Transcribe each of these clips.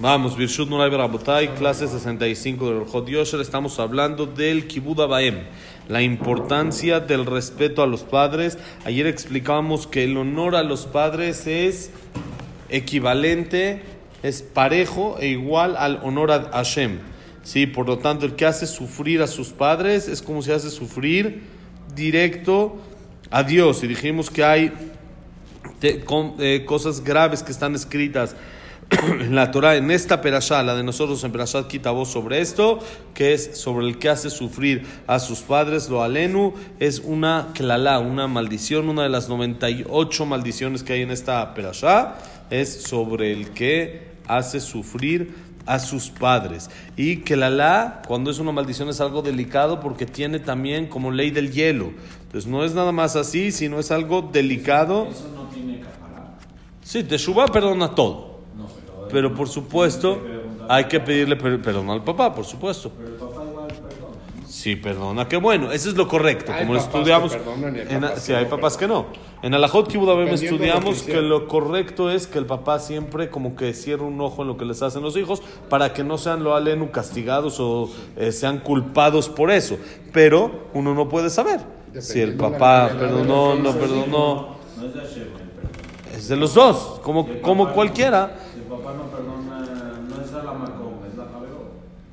Vamos, Birshut Nuray Barabotay, clase 65 del Jod Yosher. Estamos hablando del Kibud Abaem, la importancia del respeto a los padres. Ayer explicábamos que el honor a los padres es equivalente, es parejo e igual al honor a Hashem. Sí, por lo tanto, el que hace sufrir a sus padres es como si hace sufrir directo a Dios. Y dijimos que hay te- con- eh, cosas graves que están escritas en la Torah, en esta perashá, la de nosotros en Perashat Kitabó sobre esto, que es sobre el que hace sufrir a sus padres, lo alenu, es una klalá, una maldición, una de las 98 maldiciones que hay en esta perashá, es sobre el que hace sufrir a sus padres. Y que la la, cuando es una maldición, es algo delicado porque tiene también como ley del hielo. Entonces no es nada más así, sino es algo delicado. Eso no tiene capará. Sí, Teshuvah perdona todo. No, pero, Pero por supuesto, hay que pedirle per- perdón al papá, por supuesto. pero el papá igual perdona. Sí, perdona, qué bueno, eso es lo correcto. Hay Como lo estudiamos. y hay papás sí, que hay no papás que no. En Alajot Kibudabem que estudiamos que lo correcto es que el papá siempre como que cierre un ojo en lo que les hacen los hijos para que no sean lo alenu castigados o eh, sean culpados por eso. Pero uno no puede saber si el papá perdonó, no perdonó. No es de los dos, como, Si como cualquiera. Si el papá no perdona, no es a la macón, es la javeró.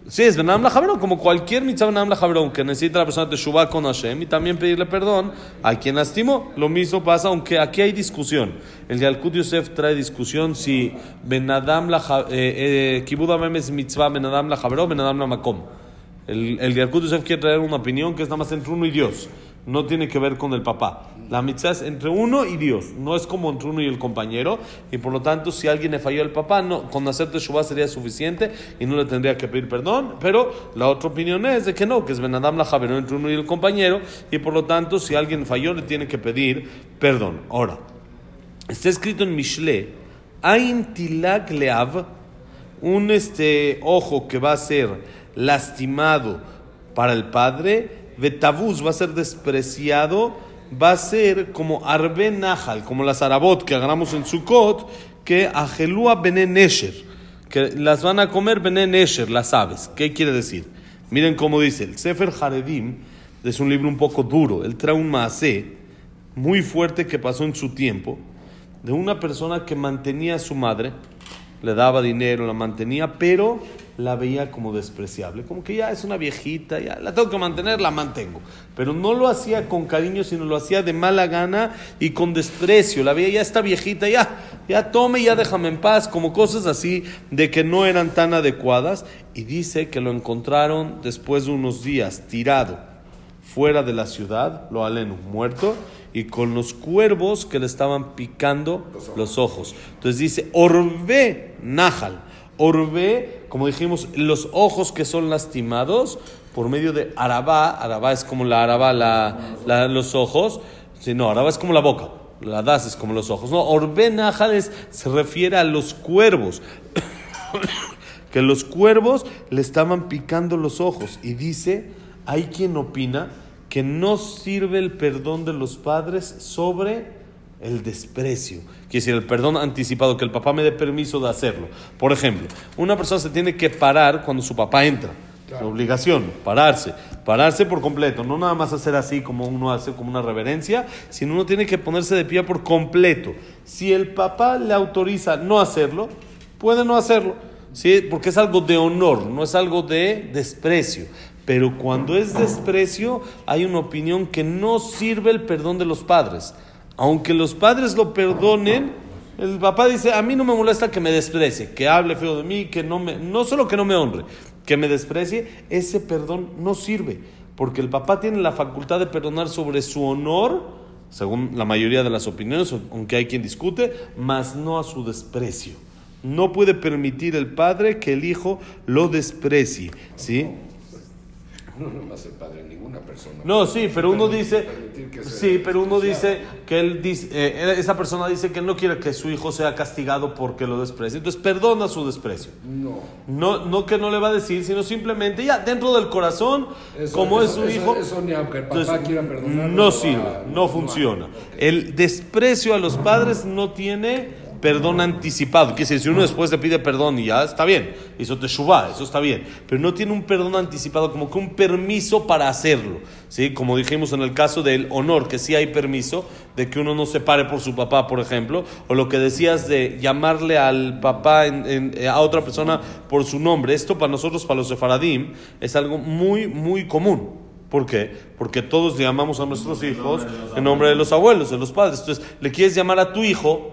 Sí, es Benam la Javerón, como cualquier mitzvah Benam la Javerón que necesita la persona de Shubá con Hashem y también pedirle perdón a quien lastimó. Lo mismo pasa, aunque aquí hay discusión. El Yalkut Yosef trae discusión si Benadam la eh, eh, Kibud es mitzvah Benadam la Javerón, Benadam la Makom. El, el Yalkut Yosef quiere traer una opinión que es nada más entre uno y Dios. No tiene que ver con el papá. La mitzvah es entre uno y Dios. No es como entre uno y el compañero. Y por lo tanto, si alguien le falló al papá, no, con hacer Teshuvah sería suficiente y no le tendría que pedir perdón. Pero la otra opinión es de que no, que es Benadam la Javerón entre uno y el compañero. Y por lo tanto, si alguien falló, le tiene que pedir perdón. Ahora, está escrito en Mishle, Ain Tilak Leav, un este ojo que va a ser lastimado para el padre, Betabuz va a ser despreciado, va a ser como Arbe Nahal, como las Arabot que agarramos en Sukkot, que Ajelúa Bene Nesher, que las van a comer Bene Nesher, las aves. ¿Qué quiere decir? Miren cómo dice, el Sefer Haredim es un libro un poco duro, él trae un muy fuerte que pasó en su tiempo, de una persona que mantenía a su madre, le daba dinero, la mantenía, pero la veía como despreciable, como que ya es una viejita, ya la tengo que mantener, la mantengo. Pero no lo hacía con cariño, sino lo hacía de mala gana y con desprecio. La veía, ya está viejita, ya, ya tome, ya déjame en paz, como cosas así de que no eran tan adecuadas. Y dice que lo encontraron después de unos días tirado fuera de la ciudad, lo aleno, muerto, y con los cuervos que le estaban picando los ojos. Entonces dice, orbe nahal. Orbe, como dijimos, los ojos que son lastimados por medio de arabá. Arabá es como la arabá, la, los ojos. Sí, no, arabá es como la boca. La das es como los ojos. No, orbe nahal es- se refiere a los cuervos. que los cuervos le estaban picando los ojos. Y dice, hay quien opina que no sirve el perdón de los padres sobre el desprecio. Quiere decir, el perdón anticipado, que el papá me dé permiso de hacerlo. Por ejemplo, una persona se tiene que parar cuando su papá entra. Es obligación, pararse. Pararse por completo, no nada más hacer así como uno hace, como una reverencia, sino uno tiene que ponerse de pie por completo. Si el papá le autoriza no hacerlo, puede no hacerlo. ¿sí? Porque es algo de honor, no es algo de desprecio. Pero cuando es desprecio, hay una opinión que no sirve el perdón de los padres. Aunque los padres lo perdonen, el papá dice, a mí no me molesta que me desprecie, que hable feo de mí, que no me, no solo que no me honre, que me desprecie, ese perdón no sirve. Porque el papá tiene la facultad de perdonar sobre su honor, según la mayoría de las opiniones, aunque hay quien discute, mas no a su desprecio. No puede permitir el padre que el hijo lo desprecie, ¿sí? No, no más el padre, ninguna persona. No, sí, pero uno dice, sí, pero uno dice que él dice, eh, esa persona dice que no quiere que su hijo sea castigado porque lo desprecie. Entonces perdona su desprecio. No. No, no que no le va a decir, sino simplemente ya dentro del corazón, Eso- como es su eso- hijo, eso ni aunque el papá entonces, quiera perdonar, no sirve, no no funciona. El desprecio a los padres no tiene perdón anticipado. Decir, si uno después le pide perdón y ya está bien, hizo teshuva, eso está bien. Pero no tiene un perdón anticipado, como que un permiso para hacerlo. ¿sí? Como dijimos en el caso del honor, que sí hay permiso de que uno no se pare por su papá, por ejemplo. O lo que decías de llamarle al papá en- en- a otra persona por su nombre. Esto para nosotros, para los sefaradim, es algo muy, muy común. ¿Por qué? Porque todos llamamos a nuestros hijos en nombre de los abuelos, de los padres. Entonces, le quieres llamar a tu hijo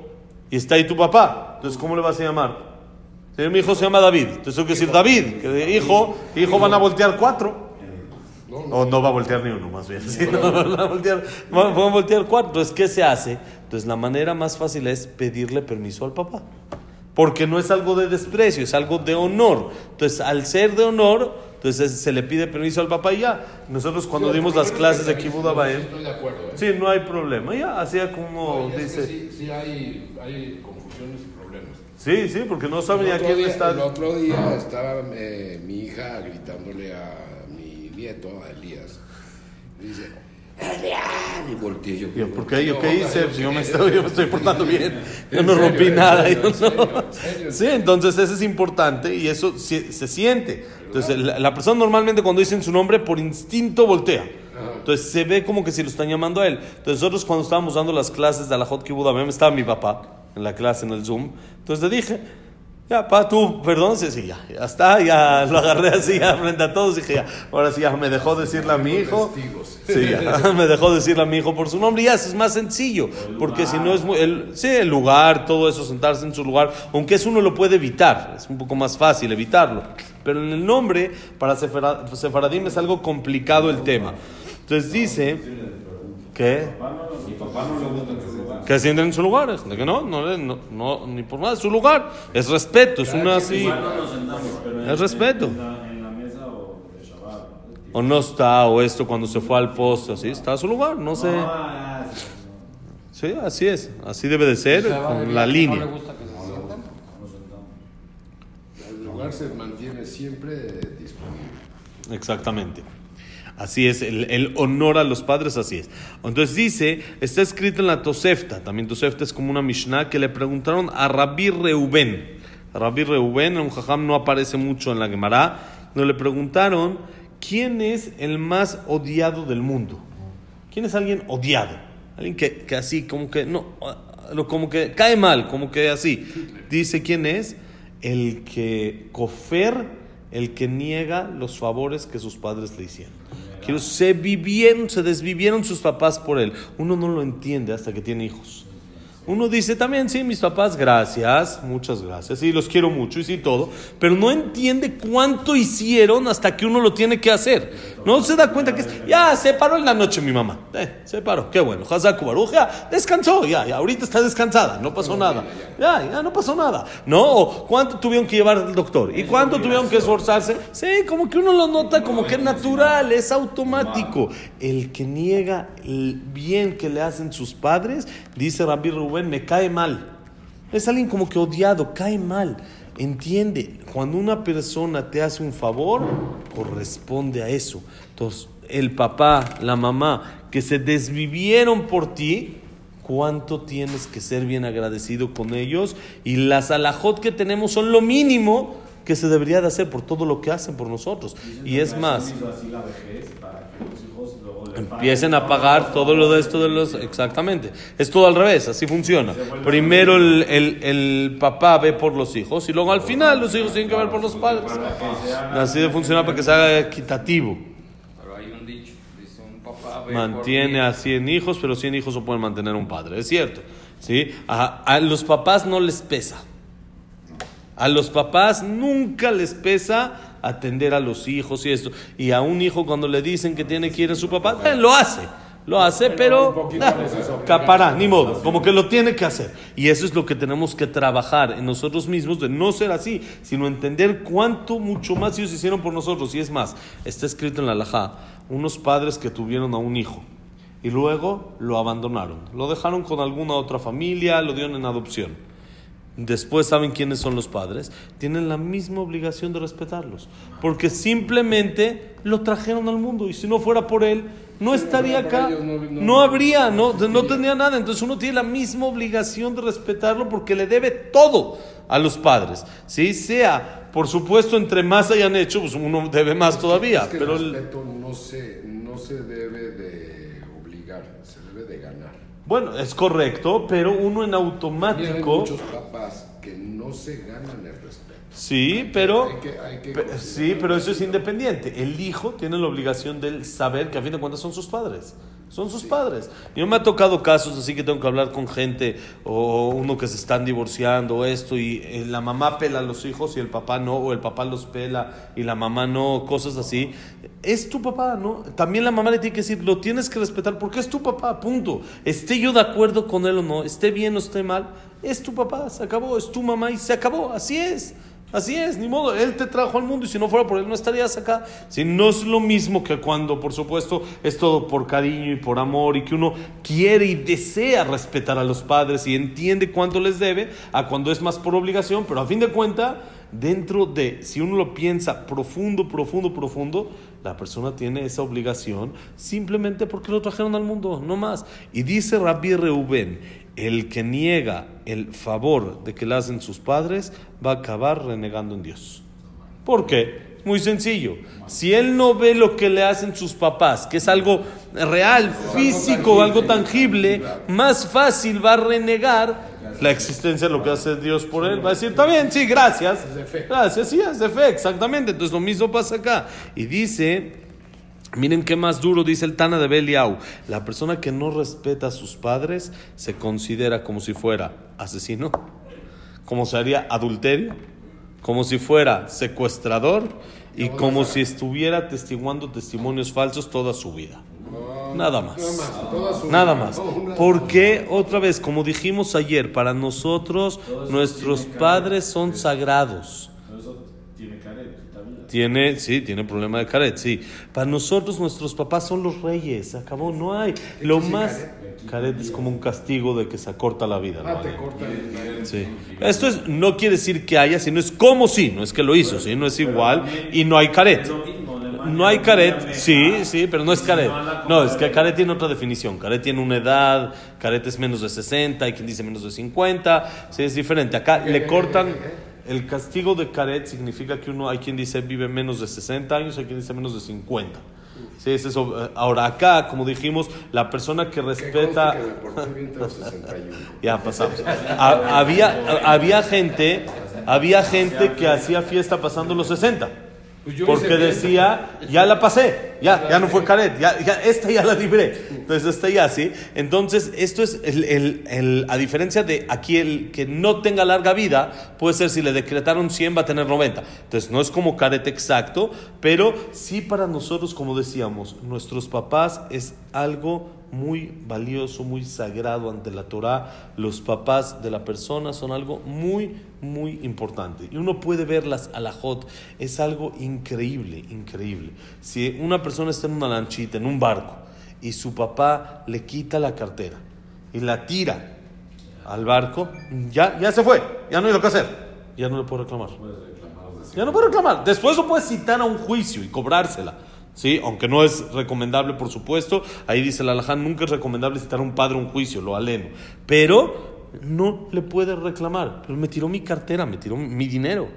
y está ahí tu papá. Entonces, ¿cómo le vas a llamar? Si mi hijo se llama David, entonces tengo que decir David, que de hijo, hijo van a voltear cuatro. O no va a voltear ni uno, más bien. Sí, no, van a voltear, van a voltear cuatro. Entonces, ¿qué se hace? Entonces, la manera más fácil es pedirle permiso al papá. Porque no es algo de desprecio, es algo de honor. Entonces, al ser de honor, entonces se le pide permiso al papá y ya. Nosotros cuando Sí, dimos las clases de Kibbutz Abaem, Estoy de acuerdo. ¿eh? sí, no hay problema. Ya, hacía como dice. sí, sí hay, hay confusiones y problemas. Sí, sí, porque no saben ni a quién día, está. el otro día estaba eh, mi hija gritándole a mi nieto, a Elías. Dice, y volteé yo. Yo, ¿por qué? ¿Yo qué hice? Yo, me estoy, yo me estoy portando bien. Yo ¿En no rompí ¿En nada. yo no. Sí, entonces eso es importante y eso se, se siente. Entonces la, la persona normalmente cuando dicen su nombre por instinto voltea. Entonces se ve como que si lo están llamando a él. Entonces nosotros cuando estábamos dando las clases de la Hot Abem, estaba mi papá en la clase en el Zoom. Entonces le dije, ya, pa, tú, perdón, sí, sí, ya, ya está, ya lo agarré así, ya frente a todos, dije, ya, ahora sí, ya me dejó decirle a mi hijo. Sí, ya, me dejó decirle a mi hijo por su nombre ya, eso es más sencillo, porque si no es muy, el, sí, el lugar, todo eso, sentarse en su lugar, aunque eso uno lo puede evitar, es un poco más fácil evitarlo, pero en el nombre, para Sefara- Sefaradim es algo complicado el tema. Entonces dice que... Mi papá no le gusta que. Que se sienten en su lugar, es de que no, no, no, no, ni por nada, es su lugar, es respeto, es una así, Es respeto. O no está, o esto cuando se fue al poste, así, está a su lugar, no sé. Ah, sí, Sí, así es, así debe de ser, con la línea. gusta que se sientan. El lugar se mantiene siempre disponible. Exactamente. Así es, el, el honor a los padres, así es. Entonces dice, está escrito en la Tosefta, también Tosefta es como una Mishnah, que le preguntaron a Rabbi Reuben. Rabbi Reuben, un jajam no aparece mucho en la Gemara, no le preguntaron, ¿quién es el más odiado del mundo? ¿Quién es alguien odiado? Alguien que, que así, como que, no, como que cae mal, como que así. Dice, ¿quién es? El que cofer, el que niega los favores que sus padres le hicieron. Quiero, se vivieron, se desvivieron sus papás por él. Uno no lo entiende hasta que tiene hijos. Uno dice también, sí, mis papás, gracias, muchas gracias, sí, los quiero mucho y sí todo, pero no entiende cuánto hicieron hasta que uno lo tiene que hacer. No se da cuenta que es, ya, se paró en la noche mi mamá, eh, se paró, qué bueno, Hazaku Baruj, ya, descansó, ya, ya, ahorita está descansada, no pasó nada, ya, ya, no pasó nada. No, cuánto tuvieron que llevar al doctor y cuánto tuvieron que esforzarse, sí, como que uno lo nota como que es natural, es automático. El que niega el bien que le hacen sus padres, dice Rabbi Rubén, me cae mal. Es alguien como que odiado, cae mal. Entiende, cuando una persona te hace un favor, corresponde a eso. Entonces, el papá, la mamá, que se desvivieron por ti, cuánto tienes que ser bien agradecido con ellos. Y las alajot que tenemos son lo mínimo que se debería de hacer por todo lo que hacen por nosotros. Y es más, hizo así la vejez para que los hijos luego le empiecen a pagar todo lo de esto de los... Exactamente. Es todo al revés, así funciona. Primero el, el- el papá ve por los hijos y luego al final los hijos tienen que ver por los padres. Así de funcionar para que se haga equitativo. Pero hay un dicho, dice un papá ve Mantiene a 100 hijos, pero 100 hijos no pueden mantener un padre. Es cierto. ¿sí? A, a los papás no les pesa. A los papás nunca les pesa atender a los hijos y esto. Y a un hijo cuando le dicen que tiene que ir a su papá, eh, lo hace. Lo hace, pero nah, capará, ni modo, como que lo tiene que hacer. Y eso es lo que tenemos que trabajar en nosotros mismos, de no ser así, sino entender cuánto mucho más ellos hicieron por nosotros. Y es más, está escrito en la Alajá, unos padres que tuvieron a un hijo y luego lo abandonaron. Lo dejaron con alguna otra familia, lo dieron en adopción. Después saben quiénes son los padres, tienen la misma obligación de respetarlos. Porque simplemente lo trajeron al mundo y si no fuera por él, no estaría acá. ellos, no- no- No habría, no, no tendría nada. Entonces uno tiene la misma obligación de respetarlo porque le debe todo a los padres. ¿sí? Sea, por supuesto, entre más hayan hecho, pues uno debe más todavía. Es que pero el el- respeto no se, no se debe de obligar, se debe de ganar. Bueno, es correcto, pero uno en Mira, hay automático. muchos papás que no se ganan el respeto. Sí, pero, Hay que- hay sí, pero eso es independiente. El hijo tiene la obligación de él saber que a fin de cuentas son sus padres. Son sus padres. Yo me ha tocado casos así que tengo que hablar con gente o uno que se están divorciando o esto y eh, la mamá pela a los hijos y el papá no, o el papá los pela y la mamá no, cosas así. Es tu papá, ¿no? También la mamá le tiene que decir, lo tienes que respetar porque es tu papá, punto. Esté yo de acuerdo con él o no, esté bien o esté mal, es tu papá, se acabó, es tu mamá y se acabó, así es. Así es, ni modo, Él te trajo al mundo y si no fuera por Él no estarías acá. Si no es lo mismo que cuando, por supuesto, es todo por cariño y por amor y que uno quiere y desea respetar a los padres y entiende cuánto les debe, a cuando es más por obligación, pero a fin de cuentas, dentro de, si uno lo piensa profundo, profundo, profundo, la persona tiene esa obligación simplemente porque lo trajeron al mundo, no más. Y dice Rabbi Reuben, el que niega el favor de que le hacen sus padres va a acabar renegando en Dios. ¿Por qué? Muy sencillo. Si él no ve lo que le hacen sus papás, que es algo real, físico, algo tangible, más fácil va a renegar la existencia lo que hace Dios por él. Va a decir, está bien, sí, gracias. Gracias, sí, es de fe, exactamente. Entonces lo mismo pasa acá. Y dice, Miren qué más duro dice el Tana de Beliau. La persona que no respeta a sus padres se considera como si fuera asesino, como si haría adulterio, como si fuera secuestrador y como si estuviera testiguando testimonios falsos toda su vida. Nada más. Nada más, no, Porque, otra vez, como dijimos ayer, para nosotros nuestros padres son sagrados. Tiene sí, tiene problema de caret, sí. Para nosotros nuestros papás son los reyes, se acabó, no hay. Lo más... caret? Es como un castigo de que se acorta la vida. ¿no? Ah, te el- Sí. Esto es, no quiere decir que haya, sino es como si, no es que lo hizo, ¿sí? No es igual y no hay caret. No hay caret, sí, sí, pero no es caret. no, es que caret tiene otra definición. Caret tiene una edad, caret es menos de 60, hay quien dice menos de 50, sí, es diferente. Acá le cortan, el castigo de caret significa que uno, hay quien dice vive menos de 60 años, hay quien dice menos de 50. Sí, es eso. Ahora acá, como dijimos, la persona que respeta... conste que me porté bien, tengo 61. Ya pasamos. Ha- había, había gente, había gente que hacía fiesta pasando los 60. Pues Porque decía, ya la pasé, ya, ya no fue caret, ya, ya, esta ya la libré. Entonces, esta ya, ¿sí? Entonces, esto es, el, el- el- a diferencia de aquí, el que no tenga larga vida, puede ser si le decretaron 100, va a tener 90. Entonces, no es como caret exacto, pero sí para nosotros, como decíamos, nuestros papás es algo muy valioso, muy sagrado ante la Torah. Los papás de la persona son algo muy, muy importante. Y uno puede ver las alajot, es algo increíble, increíble. Si una persona está en una lanchita, en un barco, y su papá le quita la cartera y la tira al barco, ya, ya se fue, ya no hay lo que hacer, ya no le puede reclamar. Ya no puede reclamar. Después lo puede citar a un juicio y cobrársela. ¿Sí? Aunque no es recomendable, por supuesto. Ahí dice la Alaján, nunca es recomendable citar a un padre a un juicio, lo aleno. Pero no le puede reclamar. Pero me tiró mi cartera, me tiró mi dinero.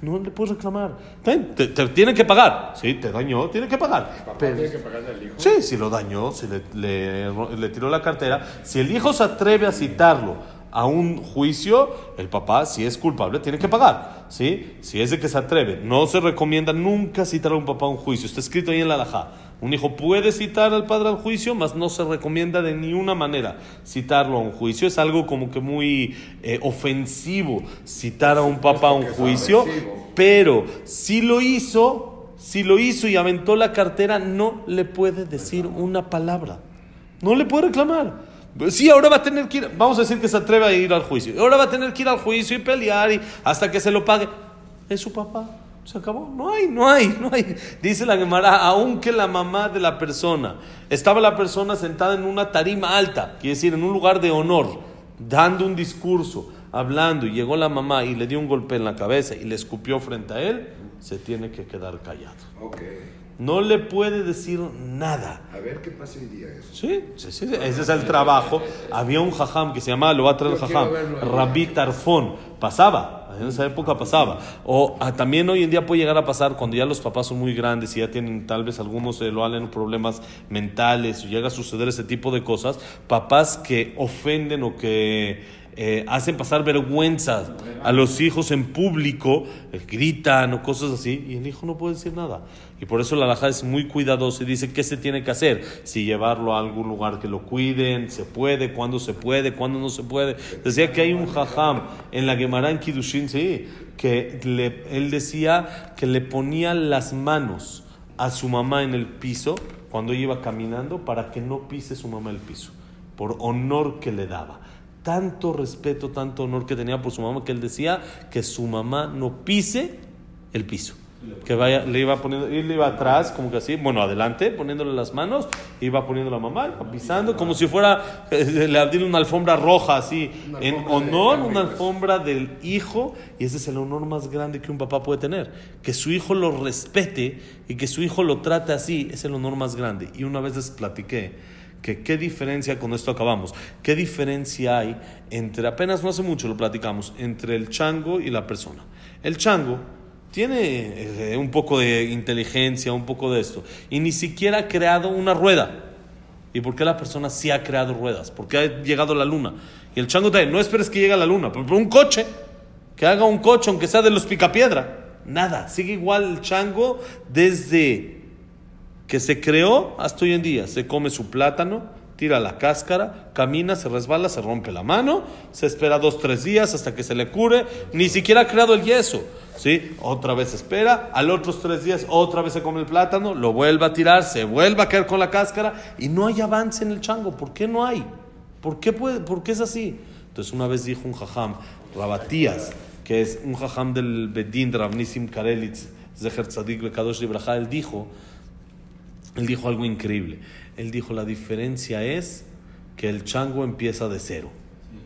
No le puedes reclamar. Ten, Te, te tiene que pagar. Sí, te dañó, tiene que pagar. Papá Pero- tiene que pagarle al hijo. Sí, si lo dañó, si le, le- le tiró la cartera, si el hijo se atreve a citarlo a un juicio, el papá, si es culpable, tiene que pagar. ¿sí? Si es de que se atreve, no se recomienda nunca citar a un papá a un juicio. Está escrito ahí en la alajá. Un hijo puede citar al padre al juicio, mas no se recomienda de ninguna manera citarlo a un juicio. Es algo como que muy eh, ofensivo citar a un papá a un juicio, pero si lo hizo, si lo hizo y aventó la cartera, no le puede decir una palabra. No le puede reclamar. Sí, ahora va a tener que ir, vamos a decir que se atreve a ir al juicio. Ahora va a tener que ir al juicio y pelear y hasta que se lo pague. Es su papá. Se acabó. No hay, no hay, no hay. Dice la Gemara, aunque la mamá de la persona, estaba la persona sentada en una tarima alta, quiere decir, en un lugar de honor, dando un discurso hablando y llegó la mamá y le dio un golpe en la cabeza y le escupió frente a él, se tiene que quedar callado. Ok. No le puede decir nada. A ver qué pasa hoy día eso. Sí, sí, sí, ese es el trabajo. Había un jajam que se llamaba, lo va a traer el jajam. Rabbi Tarfón. Pasaba, en esa época pasaba. O ah, también hoy en día puede llegar a pasar cuando ya los papás son muy grandes y ya tienen tal vez algunos eh, lo problemas mentales, o llega a suceder ese tipo de cosas. Papás que ofenden o que eh, hacen pasar vergüenza a los hijos en público, eh, gritan o cosas así, y el hijo no puede decir nada. Y por eso la alhaja es muy cuidadosa y dice qué se tiene que hacer. Si llevarlo a algún lugar que lo cuiden, se puede, cuándo se puede, cuándo no se puede. Decía que hay un jajam en la Gemara en Kiddushin, sí, que él decía que le ponía las manos a su mamá en el piso cuando iba caminando para que no pise su mamá el piso, por honor que le daba. Tanto respeto, tanto honor que tenía por su mamá que él decía que su mamá no pise el piso. Que vaya, le iba poniendo, él iba atrás, como que así, bueno, adelante, poniéndole las manos, iba poniendo la mamá, iba pisando, como si fuera, le abrir una alfombra roja, así, en honor, una alfombra del hijo, y ese es el honor más grande que un papá puede tener. Que su hijo lo respete y que su hijo lo trate así, es el honor más grande. Y una vez les platiqué que qué diferencia, con esto acabamos, qué diferencia hay entre, apenas no hace mucho lo platicamos, entre el chango y la persona. El chango tiene eh, un poco de inteligencia, un poco de esto, y ni siquiera ha creado una rueda. ¿Y por qué la persona sí ha creado ruedas? Porque ha llegado la luna. Y el chango también, no esperes que llegue a la luna, pero un coche, que haga un coche, aunque sea de los picapiedra. Nada, sigue igual el chango desde que se creó hasta hoy en día. Se come su plátano, tira la cáscara, camina, se resbala, se rompe la mano, se espera dos, tres días hasta que se le cure, ni siquiera ha creado el yeso. ¿sí? Otra vez espera, al otros tres días otra vez se come el plátano, lo vuelve a tirar, se vuelve a caer con la cáscara y no hay avance en el chango. ¿Por qué no hay? ¿Por qué, puede, por qué es así? Entonces una vez dijo un jajam, Rabatías, que es un jajam del Bedín de Ravnissim Karelitz, Zeher Tzadik Bekadosh Libraja, él dijo, él dijo algo increíble. Él dijo, la diferencia es que el chango empieza de cero.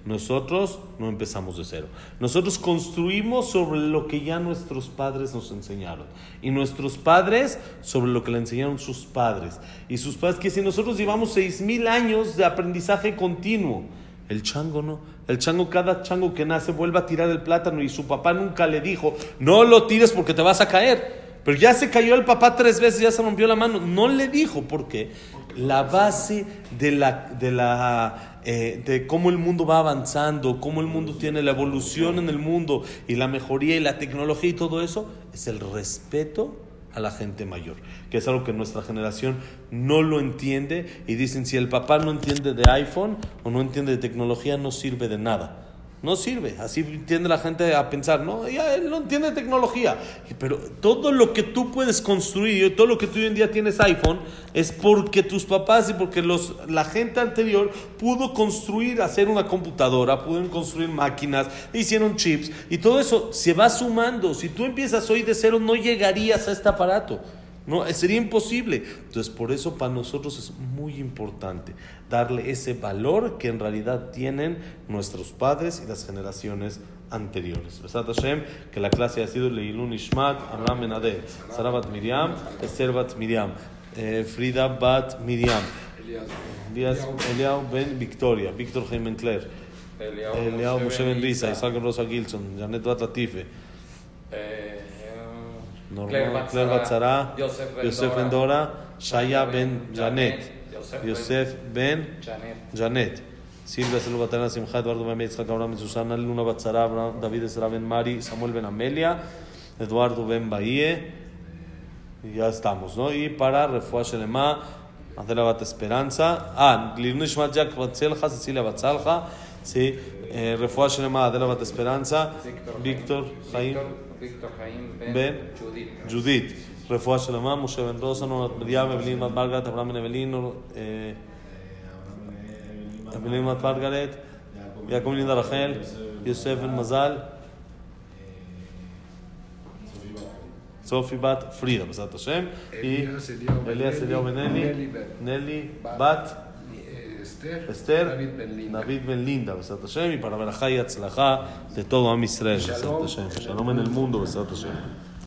Nosotros no empezamos de cero. Nosotros construimos sobre lo que ya nuestros padres nos enseñaron. Y nuestros padres sobre lo que le enseñaron sus padres. Y sus padres, que si nosotros llevamos seis mil años de aprendizaje continuo, el chango no. El chango, cada chango que nace vuelve a tirar el plátano y su papá nunca le dijo, no lo tires porque te vas a caer. Pero ya se cayó el papá tres veces, ya se rompió la mano. No le dijo, ¿por qué? La base de, la, de, la, eh, de cómo el mundo va avanzando, cómo el mundo tiene la evolución en el mundo y la mejoría y la tecnología y todo eso, es el respeto a la gente mayor, que es algo que nuestra generación no lo entiende y dicen si el papá no entiende de iPhone o no entiende de tecnología no sirve de nada. No sirve, así tiende la gente a pensar, no, ya él no entiende de tecnología, pero todo lo que tú puedes construir, todo lo que tú hoy en día tienes iPhone, es porque tus papás y porque los, la gente anterior pudo construir, hacer una computadora, pudieron construir máquinas, hicieron chips, y todo eso se va sumando. Si tú empiezas hoy de cero, no llegarías a este aparato. No, sería imposible. Entonces, por eso para nosotros es muy importante darle ese valor que en realidad tienen nuestros padres y las generaciones anteriores. Besat Hashem, que la clase ha sido Leilun Ishmat, Abraham Benadeh, Sara Bat Miriam, Esther Bat Miriam, eh, Frida Bat Miriam, Eliao Ben Victoria, Víctor Jaime Claire, Eliao Moshe Ben Risa, Isaac Rosa Gilson, Janet Bat Latife, Eh, Normal, Claire Batzara, Yosef Yosef Ben Dora, Shaya Ben Janet, Yosef Ben Janet. Silvia Batana Simcha, Eduardo Ben Yitzhak, Abraham Ben Susana, Luna Batzara, David Ezra Ben Mari, Samuel Ben Amelia, Eduardo Ben Bahie, ya estamos, ¿no? Y para Refuah Shelema, Adela Bat Esperanza, ah, Lilun Ishmat Jack Batzelja, Cecilia Batzalja, sí, eh, Refuah Shelema, Adela Bat Esperanza, Víctor Jaim. ויקטור חיים בן ג'ודית. רפואה שלמה, משה בן רוסון, עונת מדיאל, אבלין בת מרגלט, אברהם בן אבלין, אה, אבלין בת מרגלט, יעקב לינה רחל, יוסף בן מזל, צופי בת פרידה, בעזרת השם, אליאס אליהו בן נלי, נלי בת. Esther. Esther, David Ben Linda. David Ben Linda, Besat Hashem, y para Berajá y Atzlajá de todo Am Israel, Besat. Hashem. Shalom en el mundo, Besat Hashem.